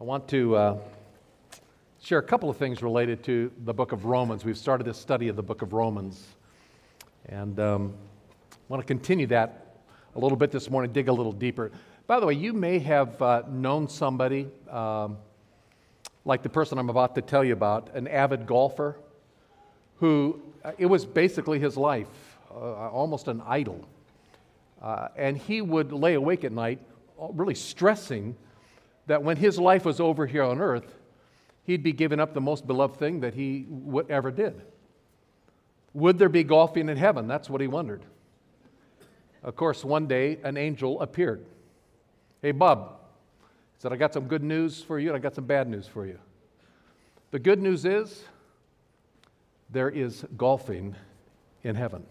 I want to uh, share a couple of things related to the book of Romans. We've started this study of the book of Romans, and um, I want to continue that a little bit this morning, dig a little deeper. By the way, you may have uh, known somebody um, like the person I'm about to tell you about, an avid golfer who uh, it was basically his life, uh, almost an idol. Uh, and he would lay awake at night, really stressing that when his life was over here on earth, he'd be giving up the most beloved thing that he ever did. Would there be golfing in heaven? That's what he wondered. Of course, one day an angel appeared. Hey, Bub, he said, I got some good news for you and I got some bad news for you. The good news is there is golfing in heaven.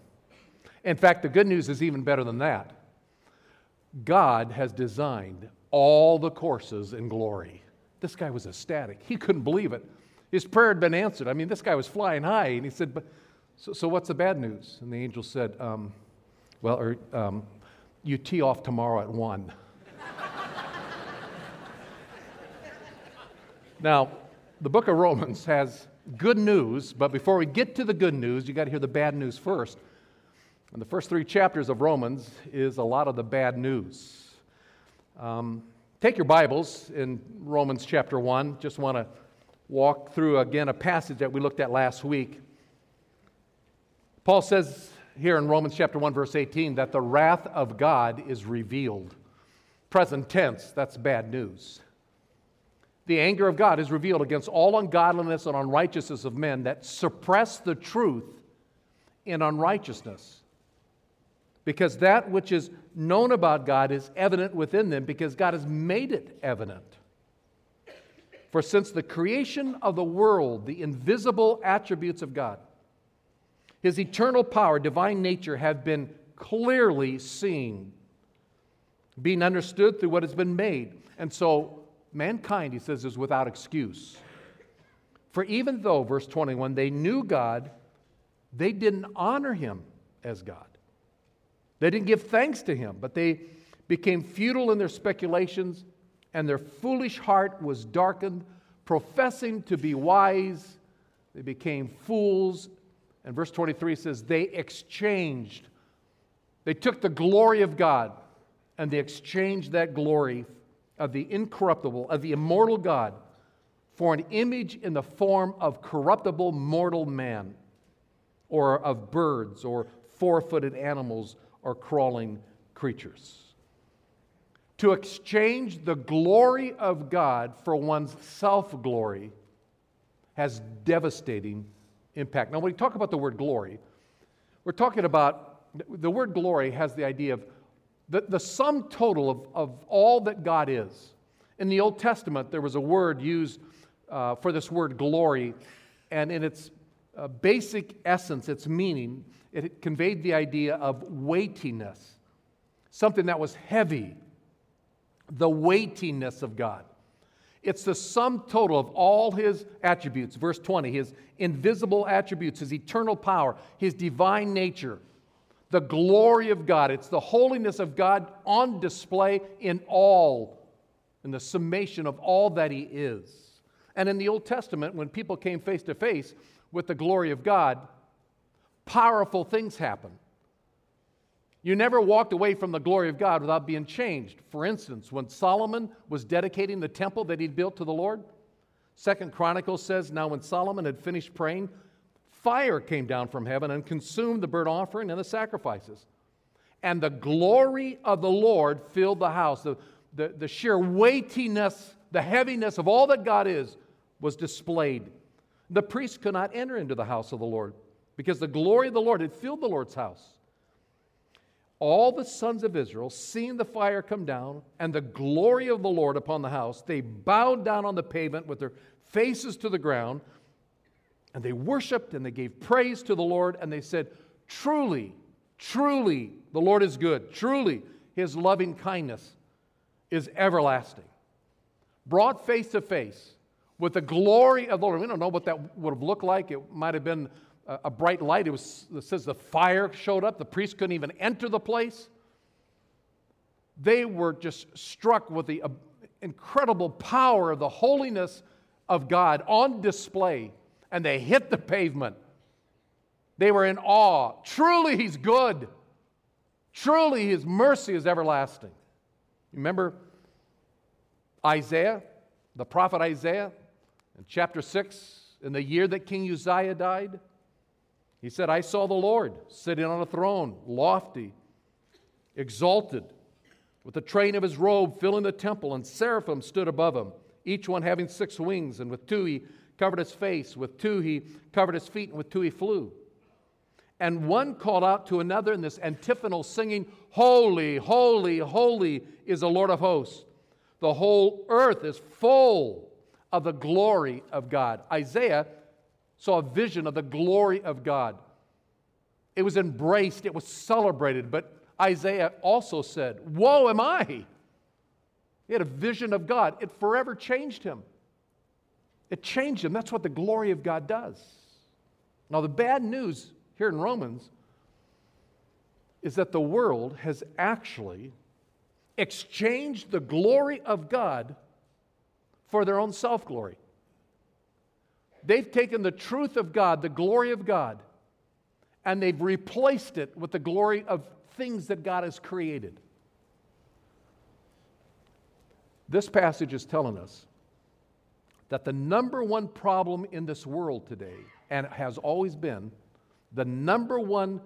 In fact, the good news is even better than that. God has designed all the courses in glory. This guy was ecstatic. He couldn't believe it. His prayer had been answered. I mean, this guy was flying high. And he said, But so, so what's the bad news? And the angel said, um, Well, or, um, you tee off tomorrow at 1. now, the book of Romans has good news, but before we get to the good news, you got to hear the bad news first. And the first three chapters of Romans is a lot of the bad news. Um, take your Bibles in Romans chapter 1. Just want to walk through again a passage that we looked at last week. Paul says here in Romans chapter 1, verse 18, that the wrath of God is revealed. Present tense, that's bad news. The anger of God is revealed against all ungodliness and unrighteousness of men that suppress the truth in unrighteousness. Because that which is known about God is evident within them, because God has made it evident. For since the creation of the world, the invisible attributes of God, his eternal power, divine nature, have been clearly seen, being understood through what has been made. And so mankind, he says, is without excuse. For even though, verse 21, they knew God, they didn't honor him as God. They didn't give thanks to him, but they became futile in their speculations, and their foolish heart was darkened. Professing to be wise, they became fools. And verse 23 says, They exchanged. They took the glory of God and they exchanged that glory of the incorruptible, of the immortal God, for an image in the form of corruptible mortal man, or of birds, or four footed animals, or crawling creatures. To exchange the glory of God for one's self glory has devastating impact. Now, when we talk about the word glory, we're talking about the word glory has the idea of the, the sum total of, of all that God is. In the Old Testament, there was a word used uh, for this word glory, and in its uh, basic essence, its meaning, it conveyed the idea of weightiness, something that was heavy, the weightiness of God. It's the sum total of all his attributes. Verse 20, his invisible attributes, his eternal power, his divine nature the glory of God. It's the holiness of God on display in all, in the summation of all that He is. And in the Old Testament, when people came face to face with the glory of God, powerful things happen. You never walked away from the glory of God without being changed. For instance, when Solomon was dedicating the temple that he'd built to the Lord, Second Chronicles says, Now when Solomon had finished praying, fire came down from heaven and consumed the burnt offering and the sacrifices. And the glory of the Lord filled the house. The, the, the sheer weightiness, the heaviness of all that God is was displayed. The priests could not enter into the house of the Lord because the glory of the Lord had filled the Lord's house. All the sons of Israel, seeing the fire come down and the glory of the Lord upon the house, they bowed down on the pavement with their faces to the ground. And they worshiped and they gave praise to the Lord and they said, Truly, truly, the Lord is good. Truly, his loving kindness is everlasting. Brought face to face with the glory of the Lord. We don't know what that would have looked like. It might have been a bright light. It, was, it says the fire showed up. The priest couldn't even enter the place. They were just struck with the uh, incredible power of the holiness of God on display, and they hit the pavement. They were in awe. Truly, He's good. Truly, His mercy is everlasting. Remember Isaiah, the prophet Isaiah, in chapter 6, in the year that King Uzziah died? He said, I saw the Lord sitting on a throne, lofty, exalted, with the train of his robe filling the temple, and seraphim stood above him, each one having six wings, and with two he covered his face, with two he covered his feet, and with two he flew. And one called out to another in this antiphonal singing, Holy, holy, holy is the Lord of hosts. The whole earth is full of the glory of God. Isaiah saw a vision of the glory of God. It was embraced, it was celebrated, but Isaiah also said, Woe am I! He had a vision of God. It forever changed him. It changed him. That's what the glory of God does. Now, the bad news here in Romans is that the world has actually exchanged the glory of God for their own self glory. They've taken the truth of God, the glory of God, and they've replaced it with the glory of things that God has created. This passage is telling us that the number one problem in this world today, and has always been, the number one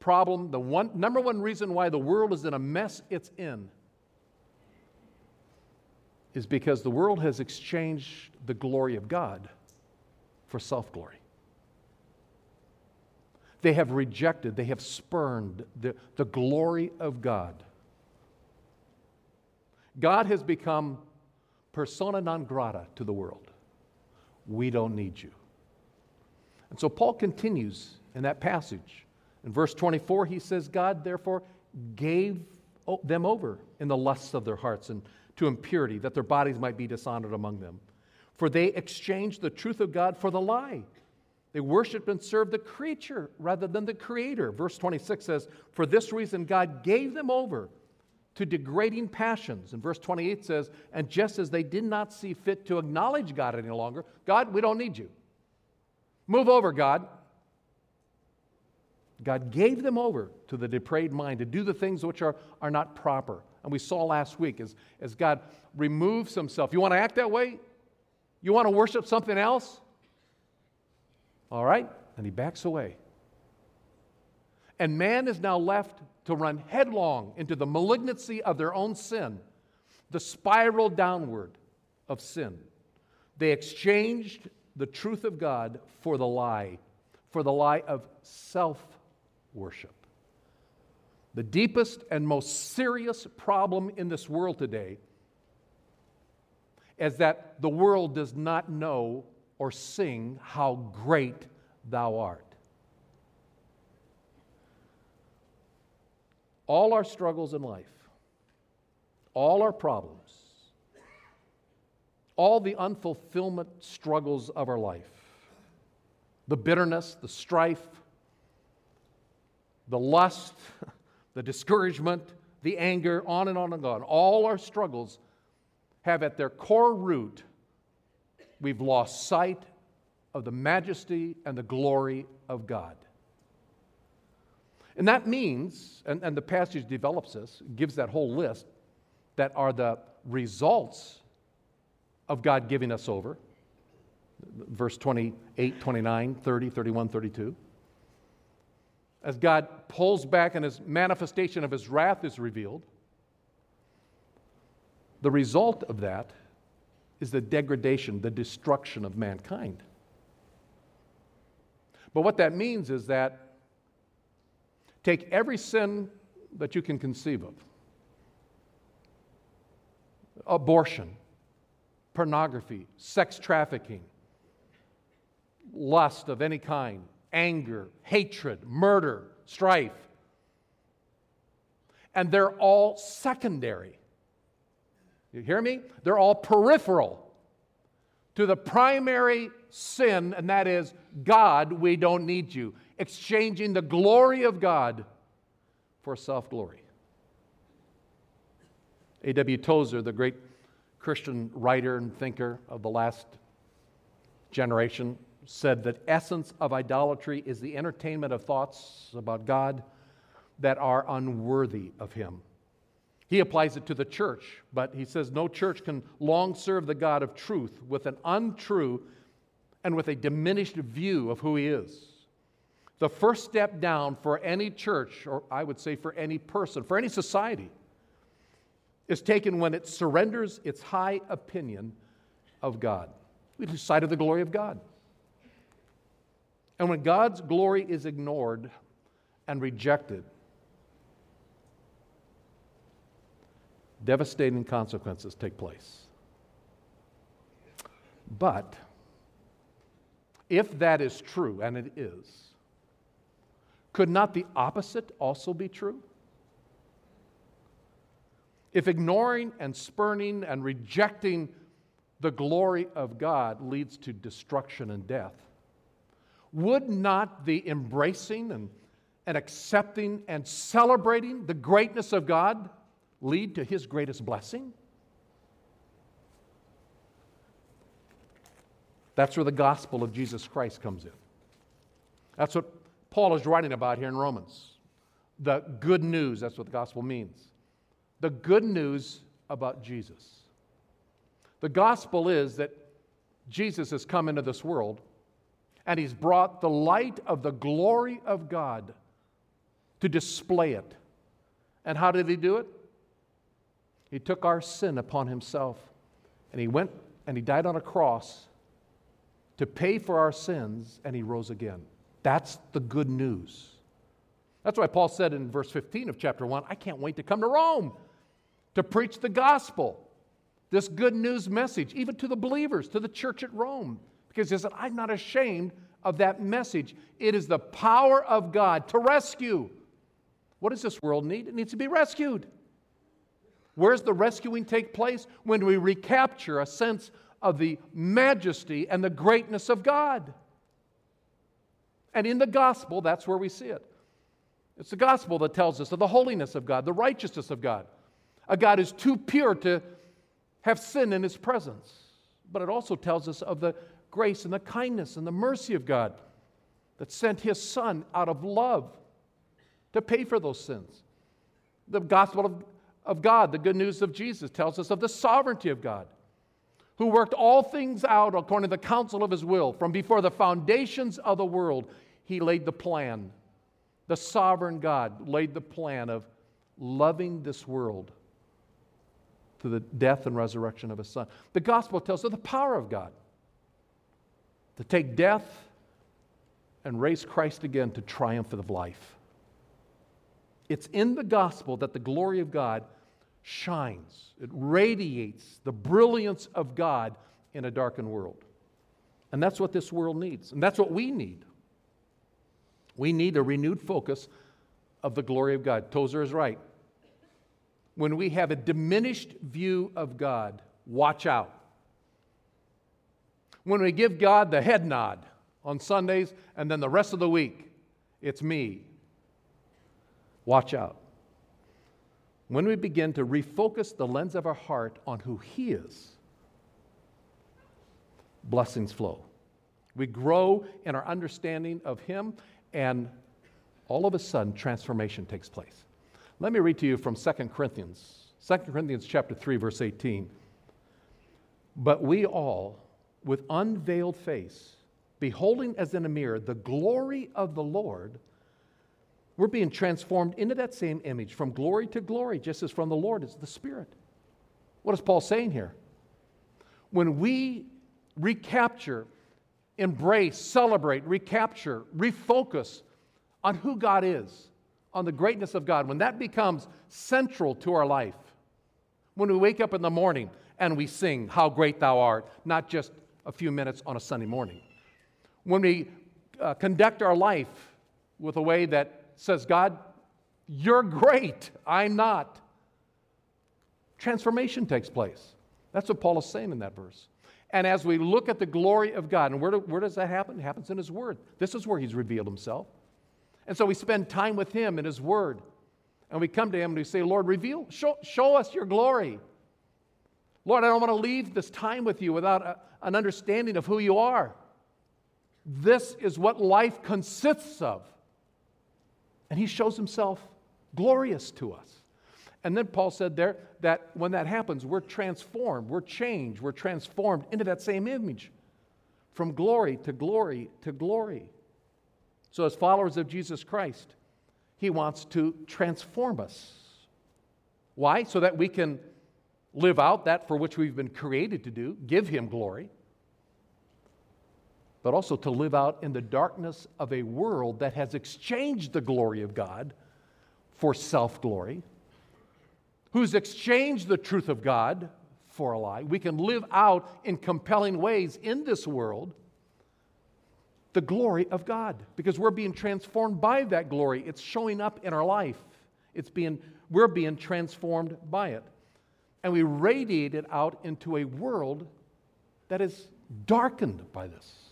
problem, the one, number one reason why the world is in a mess it's in, is because the world has exchanged the glory of God for self glory. They have rejected, they have spurned the, the glory of God. God has become persona non grata to the world. We don't need you. And so Paul continues in that passage. In verse 24, he says, God therefore gave them over in the lusts of their hearts and to impurity, that their bodies might be dishonored among them. For they exchanged the truth of God for the lie. They worshiped and served the creature rather than the creator. Verse 26 says, For this reason, God gave them over to degrading passions. And verse 28 says, And just as they did not see fit to acknowledge God any longer, God, we don't need you. Move over, God. God gave them over to the depraved mind to do the things which are, are not proper. And we saw last week as, as God removes himself. You want to act that way? You want to worship something else? All right. And he backs away. And man is now left to run headlong into the malignancy of their own sin, the spiral downward of sin. They exchanged the truth of God for the lie, for the lie of self worship. The deepest and most serious problem in this world today is that the world does not know or sing how great thou art. All our struggles in life, all our problems, all the unfulfillment struggles of our life, the bitterness, the strife, the lust, the discouragement, the anger, on and on and on. All our struggles have at their core root, we've lost sight of the majesty and the glory of God. And that means, and, and the passage develops this, gives that whole list that are the results of God giving us over. Verse 28, 29, 30, 31, 32 as God pulls back and his manifestation of his wrath is revealed, the result of that is the degradation, the destruction of mankind. But what that means is that take every sin that you can conceive of abortion, pornography, sex trafficking, lust of any kind, anger, hatred, murder, strife. And they're all secondary. You hear me? They're all peripheral to the primary sin, and that is God, we don't need you. Exchanging the glory of God for self glory. A.W. Tozer, the great Christian writer and thinker of the last generation, said that essence of idolatry is the entertainment of thoughts about God that are unworthy of him. He applies it to the church, but he says no church can long serve the God of truth with an untrue and with a diminished view of who he is. The first step down for any church, or I would say for any person, for any society, is taken when it surrenders its high opinion of God. We lose sight of the glory of God. And when God's glory is ignored and rejected, devastating consequences take place. But if that is true, and it is, could not the opposite also be true? If ignoring and spurning and rejecting the glory of God leads to destruction and death, would not the embracing and, and accepting and celebrating the greatness of God lead to his greatest blessing? That's where the gospel of Jesus Christ comes in. That's what Paul is writing about here in Romans. The good news, that's what the gospel means. The good news about Jesus. The gospel is that Jesus has come into this world and he's brought the light of the glory of God to display it. And how did he do it? He took our sin upon himself and he went and he died on a cross to pay for our sins and he rose again. That's the good news. That's why Paul said in verse 15 of chapter 1 I can't wait to come to Rome to preach the gospel, this good news message, even to the believers, to the church at Rome. Because he said, I'm not ashamed of that message. It is the power of God to rescue. What does this world need? It needs to be rescued. Where's the rescuing take place? When we recapture a sense of the majesty and the greatness of God. And in the gospel, that's where we see it. It's the gospel that tells us of the holiness of God, the righteousness of God. A God is too pure to have sin in his presence. But it also tells us of the grace and the kindness and the mercy of God that sent his son out of love to pay for those sins. The gospel of, of God, the good news of Jesus, tells us of the sovereignty of God, who worked all things out according to the counsel of his will. From before the foundations of the world, he laid the plan. The sovereign God laid the plan of loving this world to the death and resurrection of his son. The gospel tells us of the power of God to take death and raise Christ again to triumph of life. It's in the gospel that the glory of God shines, it radiates the brilliance of God in a darkened world. And that's what this world needs, and that's what we need. We need a renewed focus of the glory of God. Tozer is right when we have a diminished view of God, watch out. When we give God the head nod on Sundays and then the rest of the week, it's me, watch out. When we begin to refocus the lens of our heart on who He is, blessings flow. We grow in our understanding of Him, and all of a sudden, transformation takes place. Let me read to you from 2 Corinthians, 2 Corinthians chapter 3 verse 18. But we all with unveiled face beholding as in a mirror the glory of the Lord we're being transformed into that same image from glory to glory just as from the Lord is the Spirit. What is Paul saying here? When we recapture, embrace, celebrate, recapture, refocus on who God is, on the greatness of God, when that becomes central to our life, when we wake up in the morning and we sing, How Great Thou Art, not just a few minutes on a Sunday morning, when we uh, conduct our life with a way that says, God, you're great, I'm not, transformation takes place. That's what Paul is saying in that verse. And as we look at the glory of God, and where, do, where does that happen? It happens in His Word. This is where He's revealed Himself. And so we spend time with Him in His Word. And we come to Him and we say, Lord, reveal, show, show us your glory. Lord, I don't want to leave this time with you without a, an understanding of who you are. This is what life consists of. And he shows himself glorious to us. And then Paul said there that when that happens, we're transformed, we're changed, we're transformed into that same image from glory to glory to glory. So, as followers of Jesus Christ, he wants to transform us. Why? So that we can live out that for which we've been created to do, give him glory, but also to live out in the darkness of a world that has exchanged the glory of God for self glory, who's exchanged the truth of God for a lie. We can live out in compelling ways in this world the glory of God because we're being transformed by that glory. It's showing up in our life. It's being we're being transformed by it. And we radiate it out into a world that is darkened by this.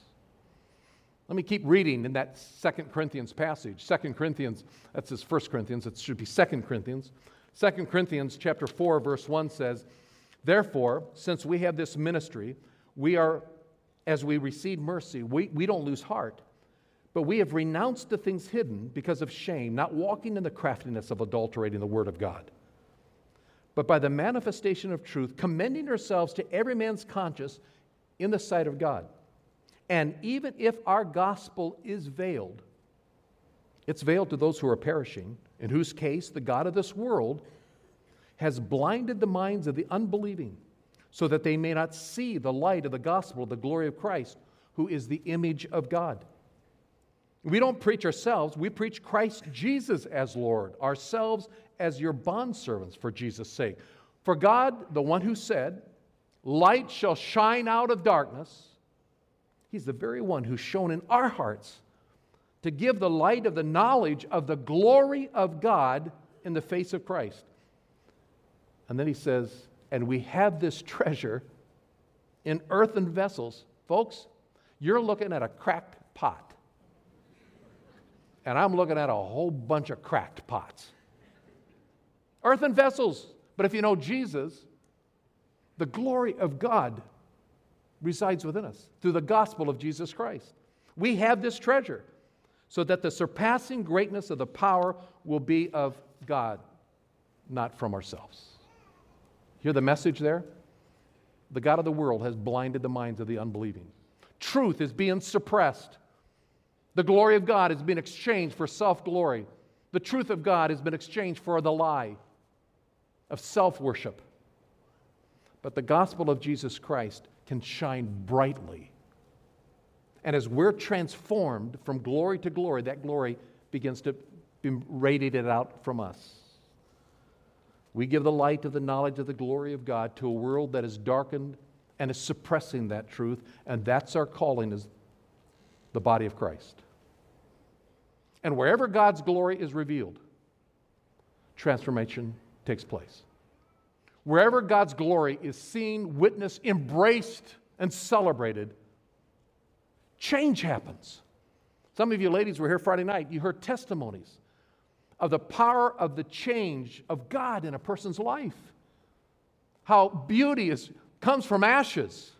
Let me keep reading in that Second Corinthians passage. Second Corinthians, that's his First Corinthians, it should be Second Corinthians. Second Corinthians chapter 4, verse 1 says, Therefore, since we have this ministry, we are, as we receive mercy, we, we don't lose heart. But we have renounced the things hidden because of shame, not walking in the craftiness of adulterating the word of God. But by the manifestation of truth, commending ourselves to every man's conscience in the sight of God. And even if our gospel is veiled, it's veiled to those who are perishing, in whose case the God of this world has blinded the minds of the unbelieving, so that they may not see the light of the gospel, the glory of Christ, who is the image of God. We don't preach ourselves, we preach Christ Jesus as Lord, ourselves as your bondservants for Jesus' sake. For God, the one who said, Light shall shine out of darkness, He's the very one who's shown in our hearts to give the light of the knowledge of the glory of God in the face of Christ. And then he says, and we have this treasure in earthen vessels. Folks, you're looking at a cracked pot. And I'm looking at a whole bunch of cracked pots. Earthen vessels. But if you know Jesus, the glory of God resides within us through the gospel of Jesus Christ. We have this treasure so that the surpassing greatness of the power will be of God, not from ourselves. Hear the message there? The God of the world has blinded the minds of the unbelieving. Truth is being suppressed. The glory of God has been exchanged for self glory. The truth of God has been exchanged for the lie of self worship. But the gospel of Jesus Christ can shine brightly. And as we're transformed from glory to glory, that glory begins to be radiated out from us. We give the light of the knowledge of the glory of God to a world that is darkened and is suppressing that truth, and that's our calling as the body of Christ. And wherever God's glory is revealed, transformation takes place. Wherever God's glory is seen, witnessed, embraced, and celebrated, change happens. Some of you ladies were here Friday night. You heard testimonies of the power of the change of God in a person's life. How beauty is, comes from ashes.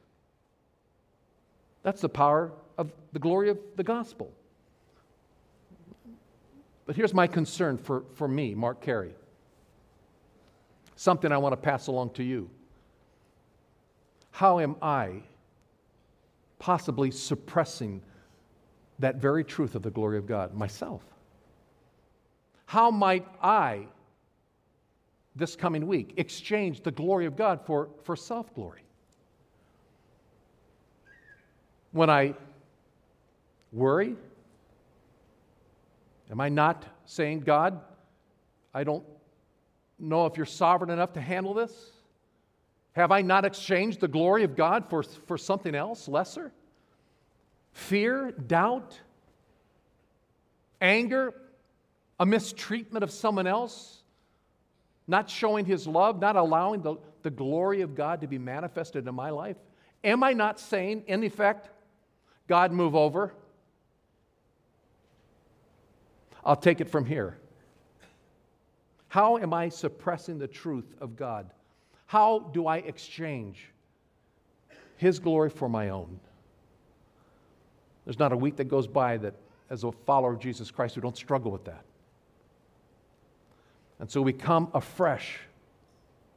That's the power of the glory of the gospel. But here's my concern for, for me, Mark Carey something I want to pass along to you. How am I possibly suppressing that very truth of the glory of God myself? How might I, this coming week, exchange the glory of God for, for self glory? When I worry, am I not saying, God, I don't know if you're sovereign enough to handle this? Have I not exchanged the glory of God for, for something else lesser? Fear, doubt, anger, a mistreatment of someone else, not showing his love, not allowing the, the glory of God to be manifested in my life? Am I not saying, in effect, God, move over? I'll take it from here. How am I suppressing the truth of God? How do I exchange His glory for my own? There's not a week that goes by that, as a follower of Jesus Christ, we don't struggle with that. And so we come afresh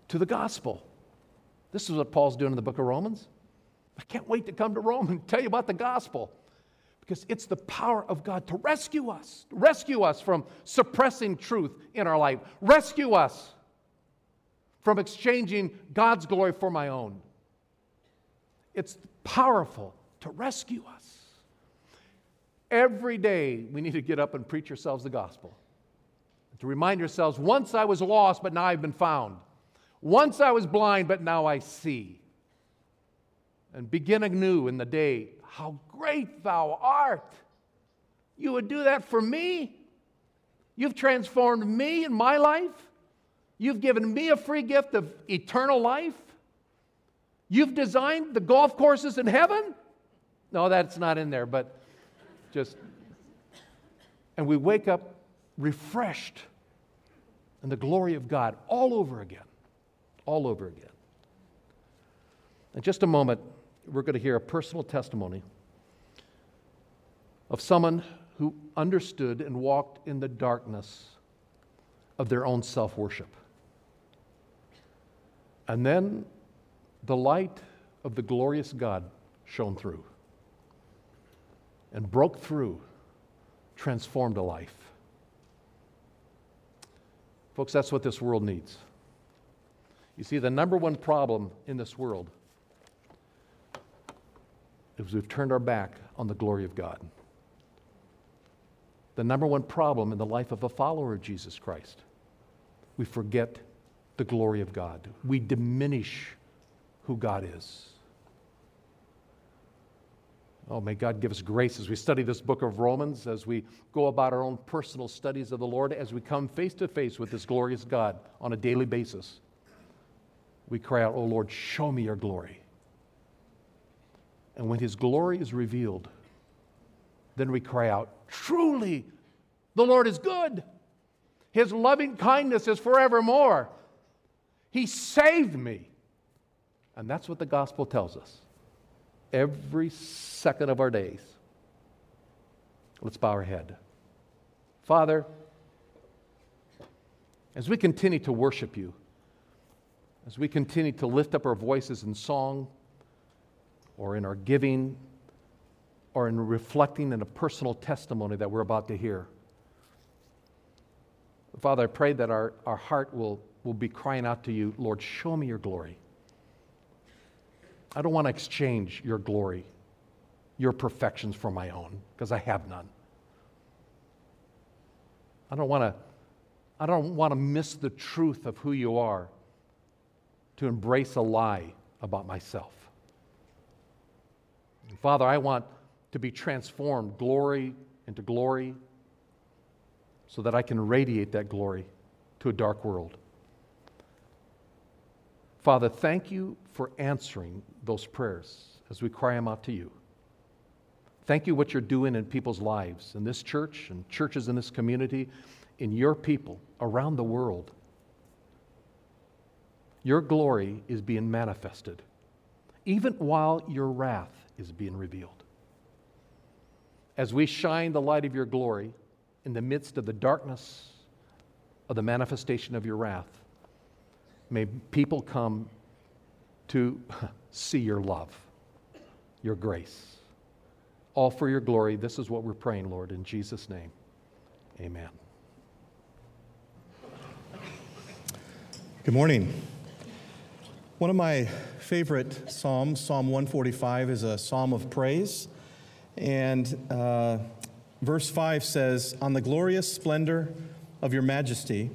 to the gospel. This is what Paul's doing in the book of Romans. I can't wait to come to Rome and tell you about the gospel because it's the power of God to rescue us, rescue us from suppressing truth in our life, rescue us from exchanging God's glory for my own. It's powerful to rescue us. Every day we need to get up and preach ourselves the gospel. To remind yourselves, once I was lost, but now I've been found. Once I was blind, but now I see. And begin anew in the day. How great thou art! You would do that for me. You've transformed me in my life. You've given me a free gift of eternal life. You've designed the golf courses in heaven. No, that's not in there, but just. And we wake up refreshed in the glory of God all over again. All over again. In just a moment, we're going to hear a personal testimony of someone who understood and walked in the darkness of their own self worship. And then the light of the glorious God shone through and broke through, transformed a life. Folks, that's what this world needs. You see, the number one problem in this world is we've turned our back on the glory of God. The number one problem in the life of a follower of Jesus Christ, we forget the glory of God. We diminish who God is. Oh, may God give us grace as we study this book of Romans, as we go about our own personal studies of the Lord, as we come face to face with this glorious God on a daily basis. We cry out, Oh Lord, show me your glory. And when his glory is revealed, then we cry out, Truly, the Lord is good. His loving kindness is forevermore. He saved me. And that's what the gospel tells us every second of our days. Let's bow our head. Father, as we continue to worship you, as we continue to lift up our voices in song or in our giving or in reflecting in a personal testimony that we're about to hear, Father, I pray that our, our heart will, will be crying out to you, Lord, show me your glory. I don't want to exchange your glory, your perfections for my own, because I have none. I don't want to I don't want to miss the truth of who you are to embrace a lie about myself. And Father, I want to be transformed glory into glory so that I can radiate that glory to a dark world. Father, thank you for answering those prayers as we cry them out to you. Thank you what you're doing in people's lives, in this church and churches in this community, in your people around the world. Your glory is being manifested, even while your wrath is being revealed. As we shine the light of your glory in the midst of the darkness of the manifestation of your wrath, May people come to see your love, your grace. All for your glory. This is what we're praying, Lord, in Jesus' name. Amen. Good morning. One of my favorite Psalms, Psalm 145, is a psalm of praise. And uh, verse 5 says, On the glorious splendor of your majesty,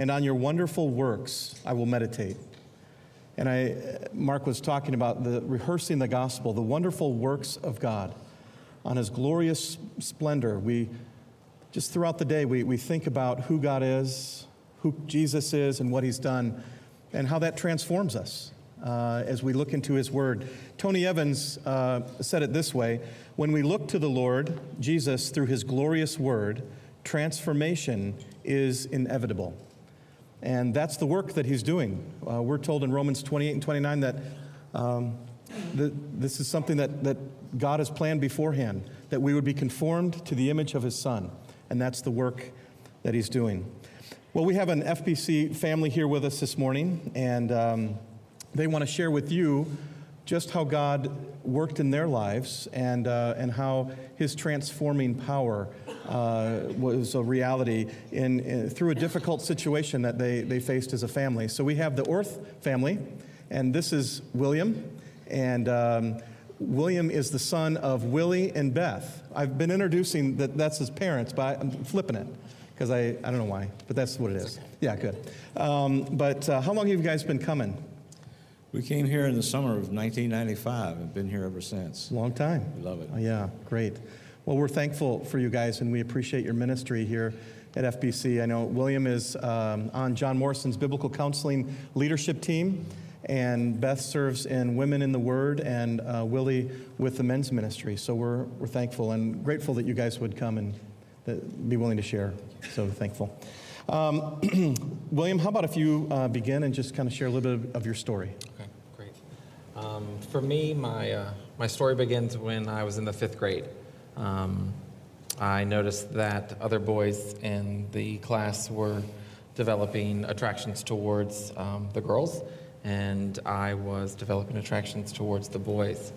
and on your wonderful works I will meditate. And I, Mark was talking about the rehearsing the gospel, the wonderful works of God, on his glorious splendor. We just throughout the day we, we think about who God is, who Jesus is, and what he's done, and how that transforms us uh, as we look into his word. Tony Evans uh, said it this way When we look to the Lord Jesus through his glorious word, transformation is inevitable. And that's the work that he's doing. Uh, we're told in Romans 28 and 29 that um, the, this is something that, that God has planned beforehand, that we would be conformed to the image of his Son. And that's the work that he's doing. Well, we have an FBC family here with us this morning, and um, they want to share with you just how God worked in their lives and, uh, and how his transforming power uh, was a reality in, in, through a difficult situation that they, they faced as a family. So we have the Orth family, and this is William. And um, William is the son of Willie and Beth. I've been introducing that that's his parents, but I'm flipping it because I, I don't know why, but that's what it is. Okay. Yeah, good. Um, but uh, how long have you guys been coming? We came here in the summer of 1995 and been here ever since. Long time. We love it. Oh, yeah, great. Well, we're thankful for you guys and we appreciate your ministry here at FBC. I know William is um, on John Morrison's biblical counseling leadership team, and Beth serves in Women in the Word, and uh, Willie with the men's ministry. So we're, we're thankful and grateful that you guys would come and be willing to share. So thankful. Um, William, how about if you uh, begin and just kind of share a little bit of your story? Okay, great. Um, for me, my, uh, my story begins when I was in the fifth grade. Um, I noticed that other boys in the class were developing attractions towards um, the girls, and I was developing attractions towards the boys.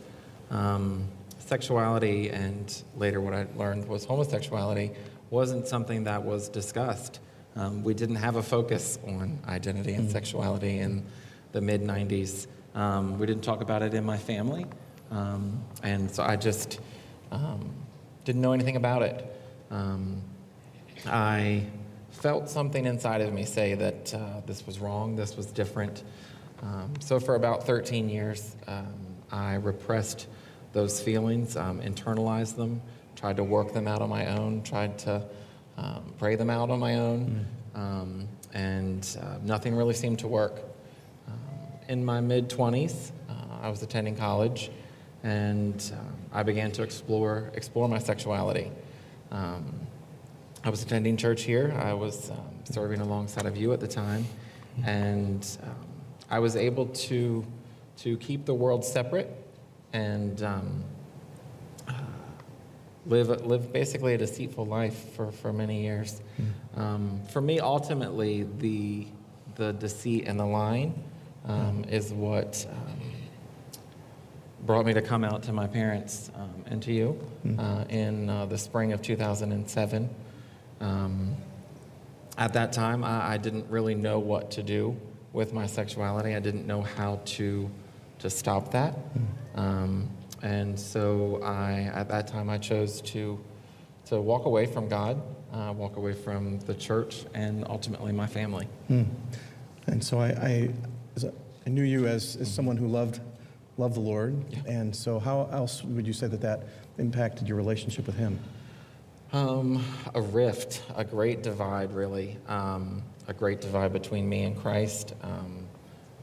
Um, sexuality and later what I learned was homosexuality wasn't something that was discussed. Um, we didn't have a focus on identity and mm. sexuality in the mid 90s. Um, we didn't talk about it in my family. Um, and so I just um, didn't know anything about it. Um, I felt something inside of me say that uh, this was wrong, this was different. Um, so for about 13 years, I repressed those feelings, um, internalized them, tried to work them out on my own, tried to um, pray them out on my own, mm. um, and uh, nothing really seemed to work. Um, in my mid 20s, uh, I was attending college, and um, I began to explore explore my sexuality. Um, I was attending church here. I was serving alongside of you at the time, and I was able to to keep the world separate and um, live, live basically a deceitful life for, for many years. Mm. Um, for me, ultimately, the, the deceit and the lying um, is what um, brought me to come out to my parents um, and to you mm. uh, in uh, the spring of 2007. Um, at that time, I, I, didn't really know what to do with my sexuality. I didn't know how to, to stop that. Mm. Um, and so I, at that time, I chose to, to walk away from God, uh, walk away from the church, and ultimately my family. Hmm. And so I, I, I, knew you as, as someone who loved, loved the Lord. Yeah. And so how else would you say that that impacted your relationship with Him? Um, a rift, a great divide, really. Um, a great divide between me and Christ, um,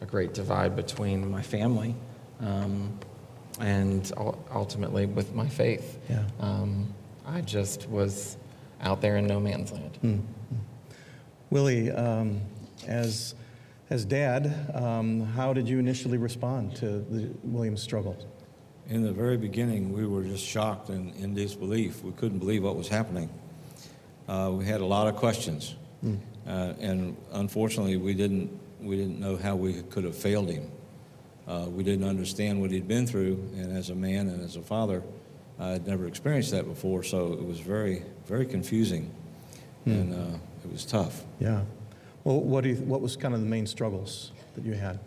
a great divide between my family. Um, and ultimately with my faith. Yeah. Um, I just was out there in no man's land. Mm-hmm. Willie, um, as as dad, um, how did you initially respond to the Williams struggles? In the very beginning, we were just shocked and in disbelief. We couldn't believe what was happening. Uh, we had a lot of questions, mm. uh, and unfortunately, we didn't we didn't know how we could have failed him. Uh, we didn't understand what he'd been through, and as a man and as a father, I had never experienced that before, so it was very, very confusing, hmm. and uh, it was tough. Yeah. Well, what, do you, what was kind of the main struggles that you had?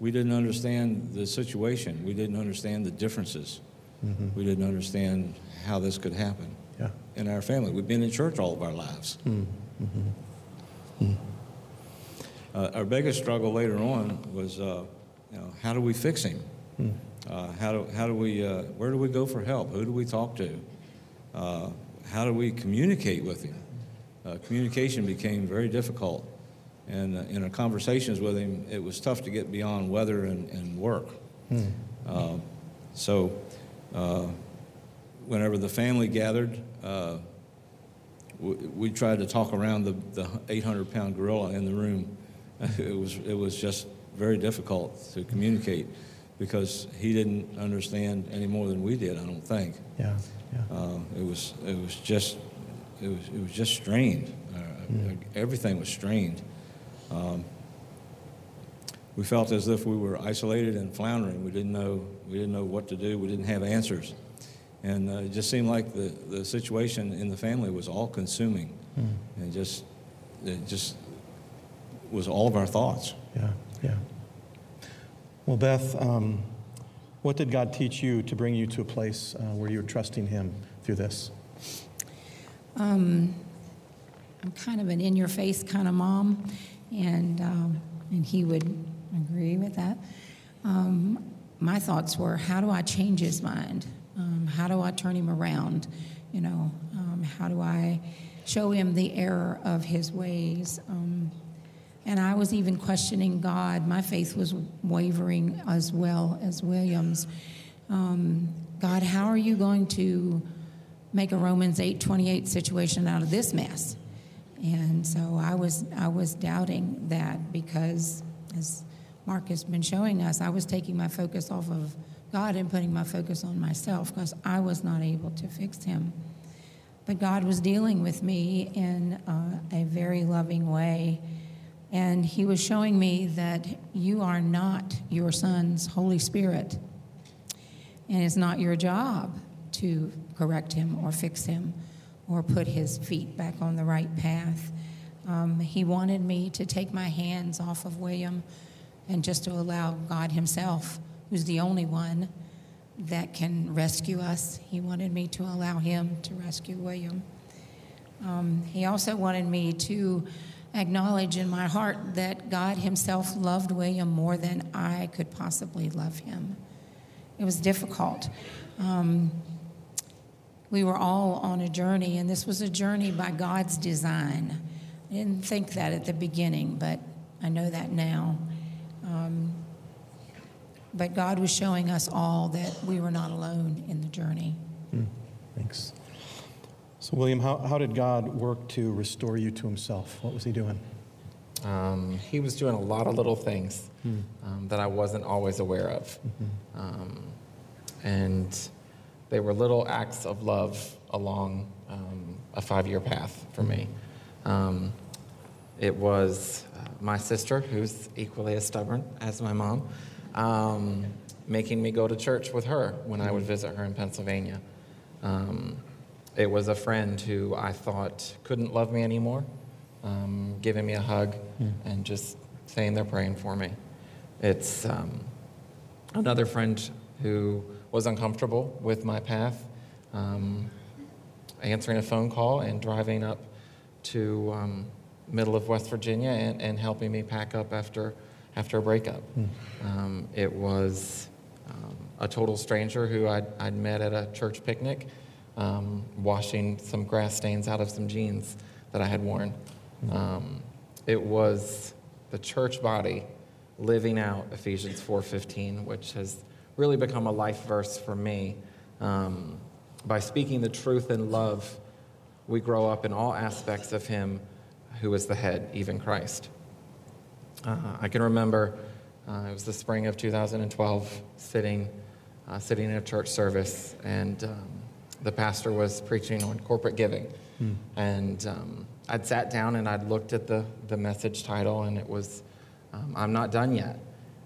We didn't understand the situation. We didn't understand the differences. Mm-hmm. We didn't understand how this could happen yeah. in our family. We've been in church all of our lives. Hmm. Mm-hmm. Mm. Uh, our biggest struggle later on was uh, you know, how do we fix him? Hmm. Uh, how, do, how do we, uh, where do we go for help? Who do we talk to? Uh, how do we communicate with him? Uh, communication became very difficult. And uh, in our conversations with him, it was tough to get beyond weather and, and work. Hmm. Uh, so whenever the family gathered, we, we, tried to talk around the, the 800 pound gorilla in the room it was it was just very difficult to communicate because he didn't understand any more than we did. I don't think. Yeah, yeah. Uh, it was it was just it was it was just strained. Uh, Everything was strained. Um, we felt as if we were isolated and floundering. We didn't know we didn't know what to do. We didn't have answers, and uh, it just seemed like the, the situation in the family was all consuming, and just it just was all of our thoughts. Yeah, yeah. Well, Beth, um, what did God teach you to bring you to a place uh, where you're trusting Him through this? Um, I'm kind of an in-your-face kind of mom, and um, and he would agree with that. Um, my thoughts were, how do I change his mind? Um, how do I turn him around? You know, um, how do I show him the error of his ways? And I was even questioning God. My faith was wavering as well as William's. Um, God, how are you going to make a Romans 8:28 situation out of this mess? And so I was I was doubting that because as Mark has been showing us, I was taking my focus off of God and putting my focus on myself because I was not able to fix him. But God was dealing with me in uh, a very loving way. And He was showing me that you are not your Son's Holy Spirit. And it's not your job to correct him or fix him or put his feet back on the right path. Um, he wanted me to take my hands off of William and just to allow God Himself, who's the only one that can rescue us, He wanted me to allow Him to rescue William. Um, he also wanted me to acknowledge in my heart that God Himself loved William more than I could possibly love him. It was difficult. Um, we were all on a journey, and this was a journey by God's design. I didn't think that at the beginning, but I know that now. Um, but God was showing us all that we were not alone in the journey. Thanks. So, William, how, how did God work to restore you to Himself? What was He doing? Um, he was doing a lot of little things um, that I wasn't always aware of. Um, and they were little acts of love along um, a five year path for me. Um, it was uh, my sister, who's equally as stubborn as my mom, um, making me go to church with her when I would visit her in Pennsylvania. Um, it was a friend who I thought couldn't love me anymore, um, giving me a hug and just saying they're praying for me. It's um, another friend who was uncomfortable with my path, um, answering a phone call and driving up to um, middle of West Virginia and, and helping me pack up after after a breakup. Um, it was um, a total stranger who I'd, I'd met at a church picnic, um, washing some grass stains out of some jeans that I had worn. Um, it was the church body living out Ephesians 4:15, which has really become a life verse for me. Um, by speaking the truth in love, we grow up in all aspects of Him who is the head, even Christ. Uh, I can remember uh, it was the spring of 2012, sitting, uh, sitting in a church service, and um, the pastor was preaching on corporate giving. And um, I'd sat down and I'd looked at the, the message title, and it was, um, I'm not done yet.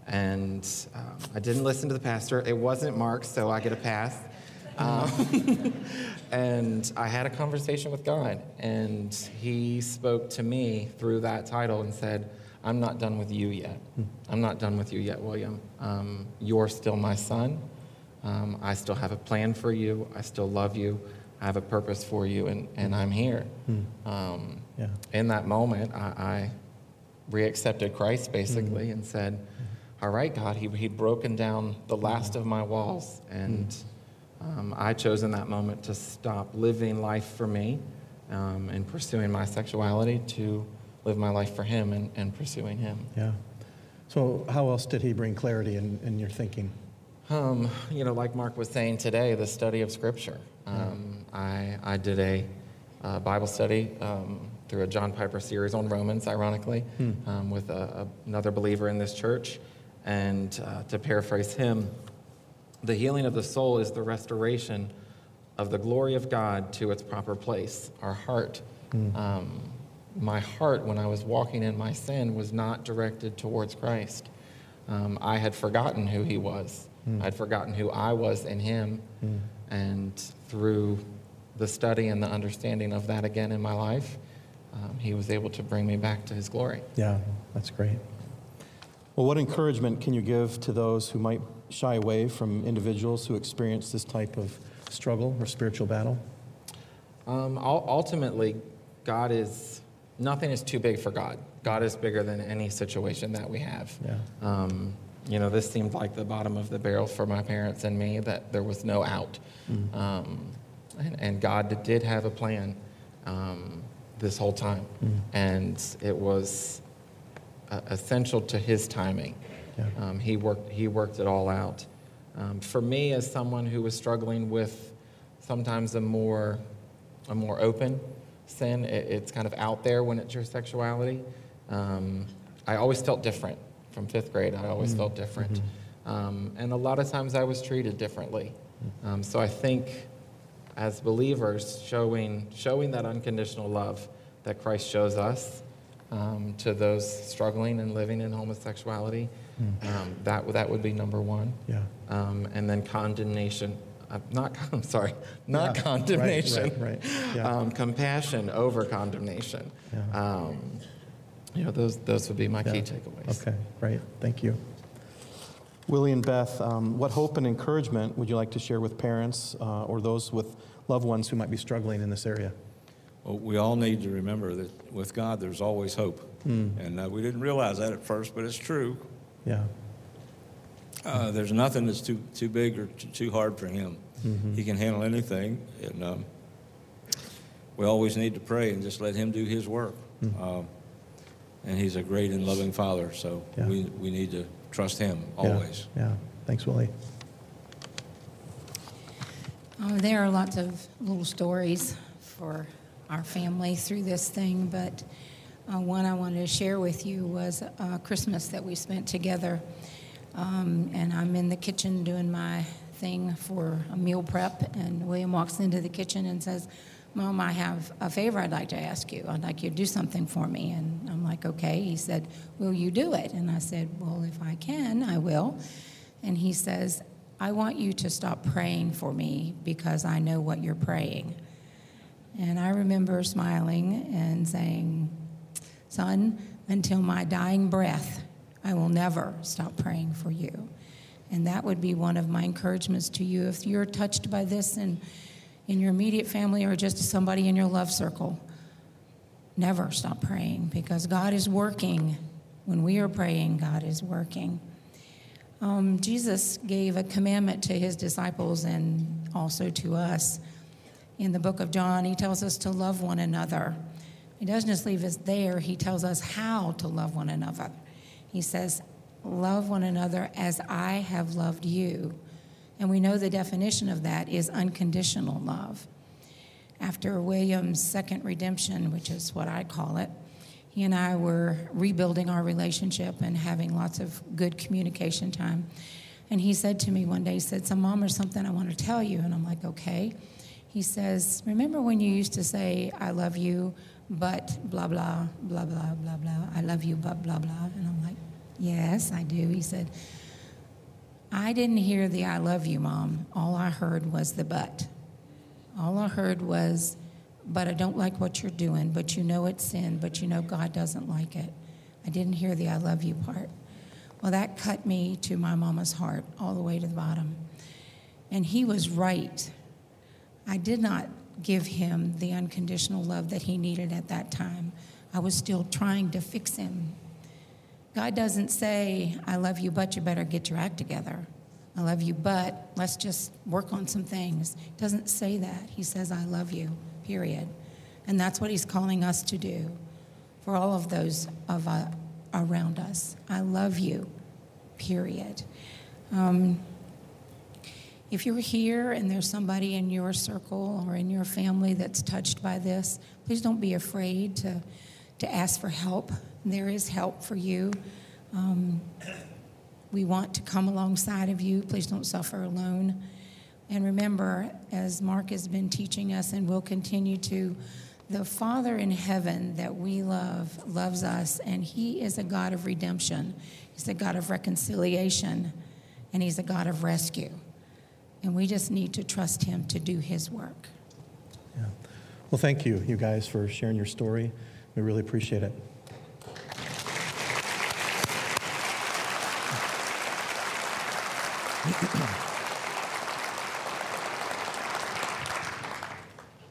And um, I didn't listen to the pastor. It wasn't Mark, so I get a pass. Um, and I had a conversation with God, and He spoke to me through that title and said, I'm not done with you yet. I'm not done with you yet, William. Um, you're still my son. Um, I still have a plan for you. I still love you. I have a purpose for you, and, and I'm here. Um, Yeah. in that moment, I, I reaccepted Christ basically and said, All right, God, he, he'd broken down the last of my walls. And um, I chose in that moment to stop living life for me um, and pursuing my sexuality to live my life for Him and, and pursuing Him. Yeah. So, how else did He bring clarity in, in your thinking? Um, you know, like Mark was saying today, the study of Scripture. Um, I, I did a uh, Bible study um, through a John Piper series on Romans, ironically, um, with a, a, another believer in this church. And uh, to paraphrase him, the healing of the soul is the restoration of the glory of God to its proper place, our heart. Um, my heart, when I was walking in my sin, was not directed towards Christ. Um, I had forgotten who he was. I'd forgotten who I was in him. And through the study and the understanding of that again in my life, um, he was able to bring me back to his glory. Yeah, that's great. Well, what encouragement can you give to those who might shy away from individuals who experience this type of struggle or spiritual battle? Um, ultimately, God is, nothing is too big for God. God is bigger than any situation that we have. Yeah. Um, you know, this seemed like the bottom of the barrel for my parents and me, that there was no out. Um, and, and God did have a plan um, this whole time. And it was uh, essential to his timing. Yeah. Um, he, worked, he worked it all out. Um, for me, as someone who was struggling with sometimes a more, a more open sin, it, it's kind of out there when it's your sexuality. Um, I always felt different from fifth grade. I always felt different. Um, and a lot of times I was treated differently. Um, so I think as believers, showing, showing that unconditional love that Christ shows us um, to those struggling and living in homosexuality, um, that, that would be number one. Yeah. Um, and then condemnation. Uh, not, I'm sorry, not Yeah, right, condemnation. right, right, yeah. Um, compassion over condemnation. Yeah. You know, those, those would be my key Yeah. takeaways. Okay, great. Thank you. Willie and Beth, um, what hope and encouragement would you like to share with parents uh, or those with loved ones who might be struggling in this area? Well, we all need to remember that with God, there's always hope. And uh, we didn't realize that at first, but it's true. Yeah. Uh, there's nothing that's too, too big or too, too hard for him. He can handle anything. And um, we always need to pray and just let him do his work. Um, and he's a great and loving father, so Yeah. we, we need to trust him Yeah, always. Yeah. Thanks, Willie. Oh, there are lots of little stories for our family through this thing, but uh, one I wanted to share with you was uh, Christmas that we spent together. Um, and I'm in the kitchen doing my thing for a meal prep, and William walks into the kitchen and says, Mom, I have a favor I'd like to ask you. I'd like you to do something for me. And I'm like, okay. He said, Will you do it? And I said, Well, if I can, I will. And he says, I want you to stop praying for me because I know what you're praying. And I remember smiling and saying, Son, until my dying breath, I will never stop praying for you. And that would be one of my encouragements to you. If you're touched by this and in your immediate family or just somebody in your love circle, never stop praying because God is working. When we are praying, God is working. Um, Jesus gave a commandment to his disciples and also to us. In the book of John, he tells us to love one another. He doesn't just leave us there, he tells us how to love one another. He says, Love one another as I have loved you. And we know the definition of that is unconditional love. After William's second redemption, which is what I call it, he and I were rebuilding our relationship and having lots of good communication time. And he said to me one day, he said, So, Mom, there's something I want to tell you. And I'm like, Okay. He says, Remember when you used to say, I love you, but blah, blah, blah, blah, blah, blah. I love you, but blah, blah. And I'm like, Yes, I do. He said, I didn't hear the I love you, Mom. All I heard was the but. All I heard was, but I don't like what you're doing, but you know it's sin, but you know God doesn't like it. I didn't hear the I love you part. Well, that cut me to my mama's heart all the way to the bottom. And he was right. I did not give him the unconditional love that he needed at that time. I was still trying to fix him. God doesn't say, I love you, but you better get your act together. I love you, but let's just work on some things. He doesn't say that. He says, I love you, period. And that's what he's calling us to do for all of those of uh, around us. I love you, period. Um, if you're here and there's somebody in your circle or in your family that's touched by this, please don't be afraid to, to ask for help. There is help for you. Um, we want to come alongside of you. Please don't suffer alone. And remember, as Mark has been teaching us and will continue to, the Father in heaven that we love loves us, and He is a God of redemption. He's a God of reconciliation, and He's a God of rescue. And we just need to trust Him to do His work. Yeah. Well, thank you, you guys, for sharing your story. We really appreciate it.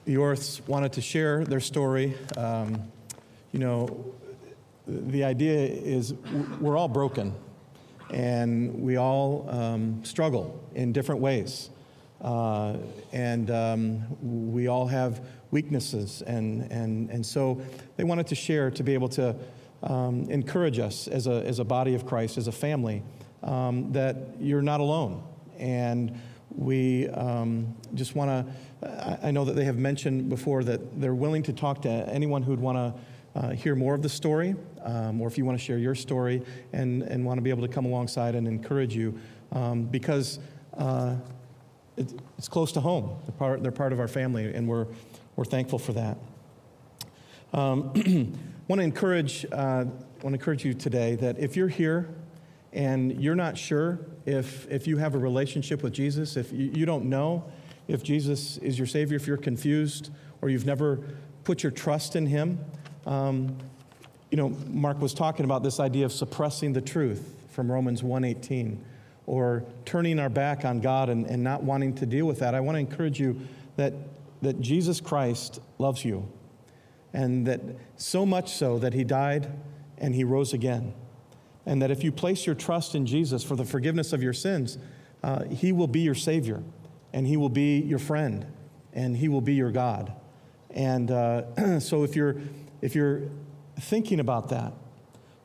the Orths wanted to share their story. Um, you know, the idea is we're all broken and we all um, struggle in different ways. Uh, and um, we all have weaknesses. And, and, and so they wanted to share to be able to um, encourage us as a, as a body of Christ, as a family, um, that you're not alone. And we um, just want to, I know that they have mentioned before that they're willing to talk to anyone who'd want to uh, hear more of the story, um, or if you want to share your story and, and want to be able to come alongside and encourage you, um, because uh, it, it's close to home. They're part, they're part of our family, and we're, we're thankful for that. Um, want to encourage, uh, want to encourage you today that if you're here and you're not sure if, if you have a relationship with Jesus, if you, you don't know if Jesus is your Savior, if you're confused or you've never put your trust in Him, um, you know, Mark was talking about this idea of suppressing the truth from Romans 1:18, or turning our back on God and, and not wanting to deal with that. I want to encourage you that, that Jesus Christ loves you, and that so much so that He died and He rose again. And that if you place your trust in Jesus for the forgiveness of your sins, uh, He will be your Savior, and He will be your friend, and He will be your God. And uh, so if you're if you're thinking about that,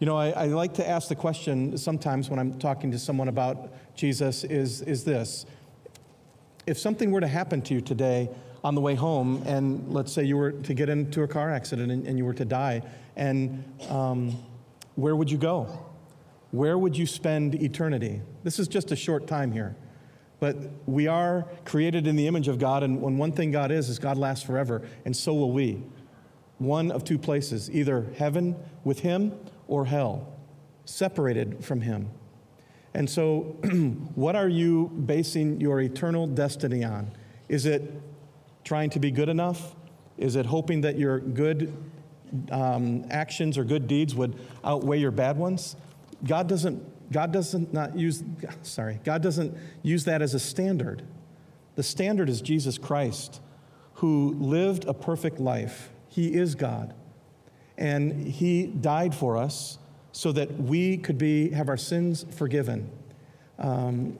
you know, I, I, like to ask the question sometimes when I'm talking to someone about Jesus is, is this If something were to happen to you today on the way home, and let's say you were to get into a car accident and, and you were to die, and um, where would you go? Where would you spend eternity? This is just a short time here. But we are created in the image of God, and when one thing God is, is God lasts forever, and so will we one of two places either heaven with him or hell, separated from him. And so, what are you basing your eternal destiny on? Is it trying to be good enough? Is it hoping that your good um, actions or good deeds would outweigh your bad ones? God doesn't. God doesn't not use. Sorry, God doesn't use that as a standard. The standard is Jesus Christ, who lived a perfect life he is God. And He died for us so that we could be, have our sins forgiven. Um,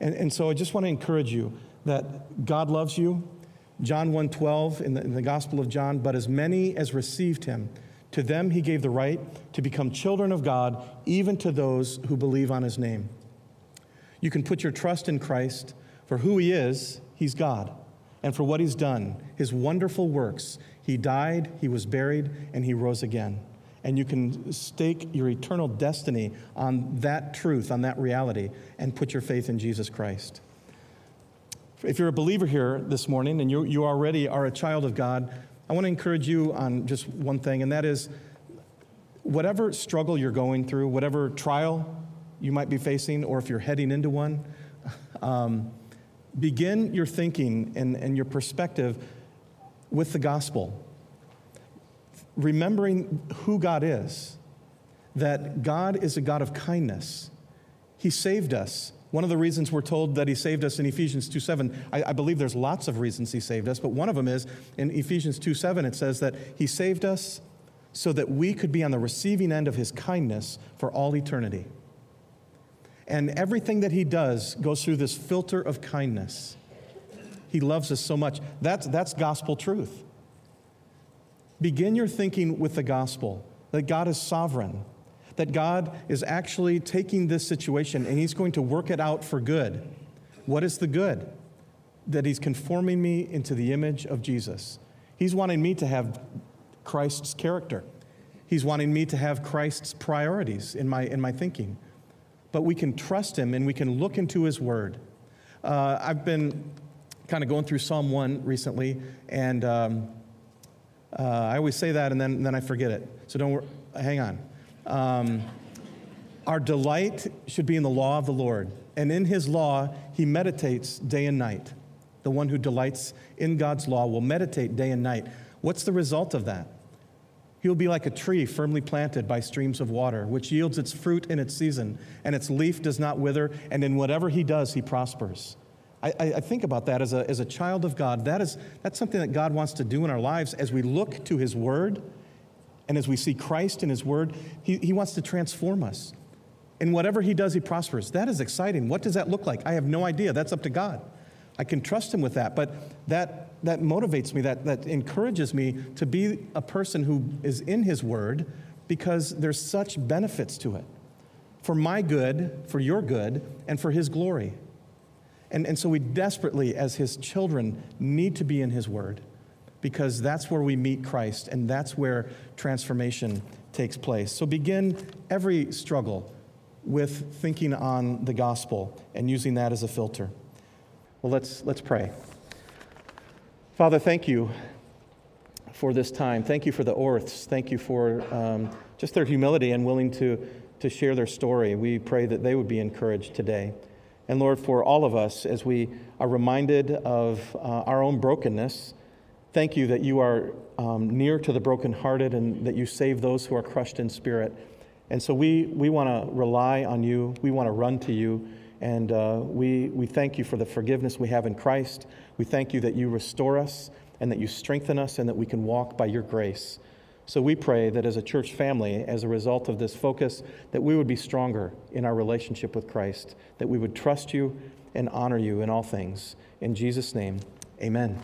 and, and so I just want to encourage you that God loves you. John 1.12 in the, in the Gospel of John, but as many as received him, to them he gave the right to become children of God, even to those who believe on his name. You can put your trust in Christ for who he is, he's God, and for what he's done, his wonderful works, he died, he was buried, and he rose again. And you can stake your eternal destiny on that truth, on that reality, and put your faith in Jesus Christ. If you're a believer here this morning and you, you already are a child of God, I want to encourage you on just one thing, and that is whatever struggle you're going through, whatever trial you might be facing, or if you're heading into one, um, begin your thinking and, and your perspective with the gospel, remembering who God is, that God is a God of kindness. He saved us. One of the reasons we're told that He saved us in Ephesians 2 7, I, I believe there's lots of reasons He saved us, but one of them is in Ephesians 2 7, it says that He saved us so that we could be on the receiving end of His kindness for all eternity. And everything that He does goes through this filter of kindness. He loves us so much. That's, that's gospel truth. Begin your thinking with the gospel that God is sovereign, that God is actually taking this situation and He's going to work it out for good. What is the good? That He's conforming me into the image of Jesus. He's wanting me to have Christ's character. He's wanting me to have Christ's priorities in my, in my thinking. But we can trust Him and we can look into His Word. Uh, I've been kind of going through Psalm 1 recently, and um, uh, I always say that and then, then I forget it. So don't hang on. Um, our delight should be in the law of the Lord, and in His law, He meditates day and night. The one who delights in God's law will meditate day and night. What's the result of that? He will be like a tree firmly planted by streams of water, which yields its fruit in its season, and its leaf does not wither, and in whatever he does, he prospers. I, I, think about that as a, as a child of God. That is, that's something that God wants to do in our lives as we look to his word and as we see Christ in his word. He, he wants to transform us. And whatever he does, he prospers. That is exciting. What does that look like? I have no idea. That's up to God. I can trust him with that. But that, that motivates me, that, that encourages me to be a person who is in his word because there's such benefits to it for my good, for your good, and for his glory. And, and so we desperately, as his children, need to be in his word because that's where we meet Christ and that's where transformation takes place. So begin every struggle with thinking on the gospel and using that as a filter. Well, let's, let's pray. Father, thank you for this time. Thank you for the Orths. Thank you for um, just their humility and willing to, to share their story. We pray that they would be encouraged today. And Lord, for all of us, as we are reminded of uh, our own brokenness, thank you that you are um, near to the brokenhearted and that you save those who are crushed in spirit. And so we, we want to rely on you, we want to run to you. And uh, we, we thank you for the forgiveness we have in Christ. We thank you that you restore us and that you strengthen us and that we can walk by your grace. So we pray that as a church family, as a result of this focus, that we would be stronger in our relationship with Christ, that we would trust you and honor you in all things. In Jesus' name, amen.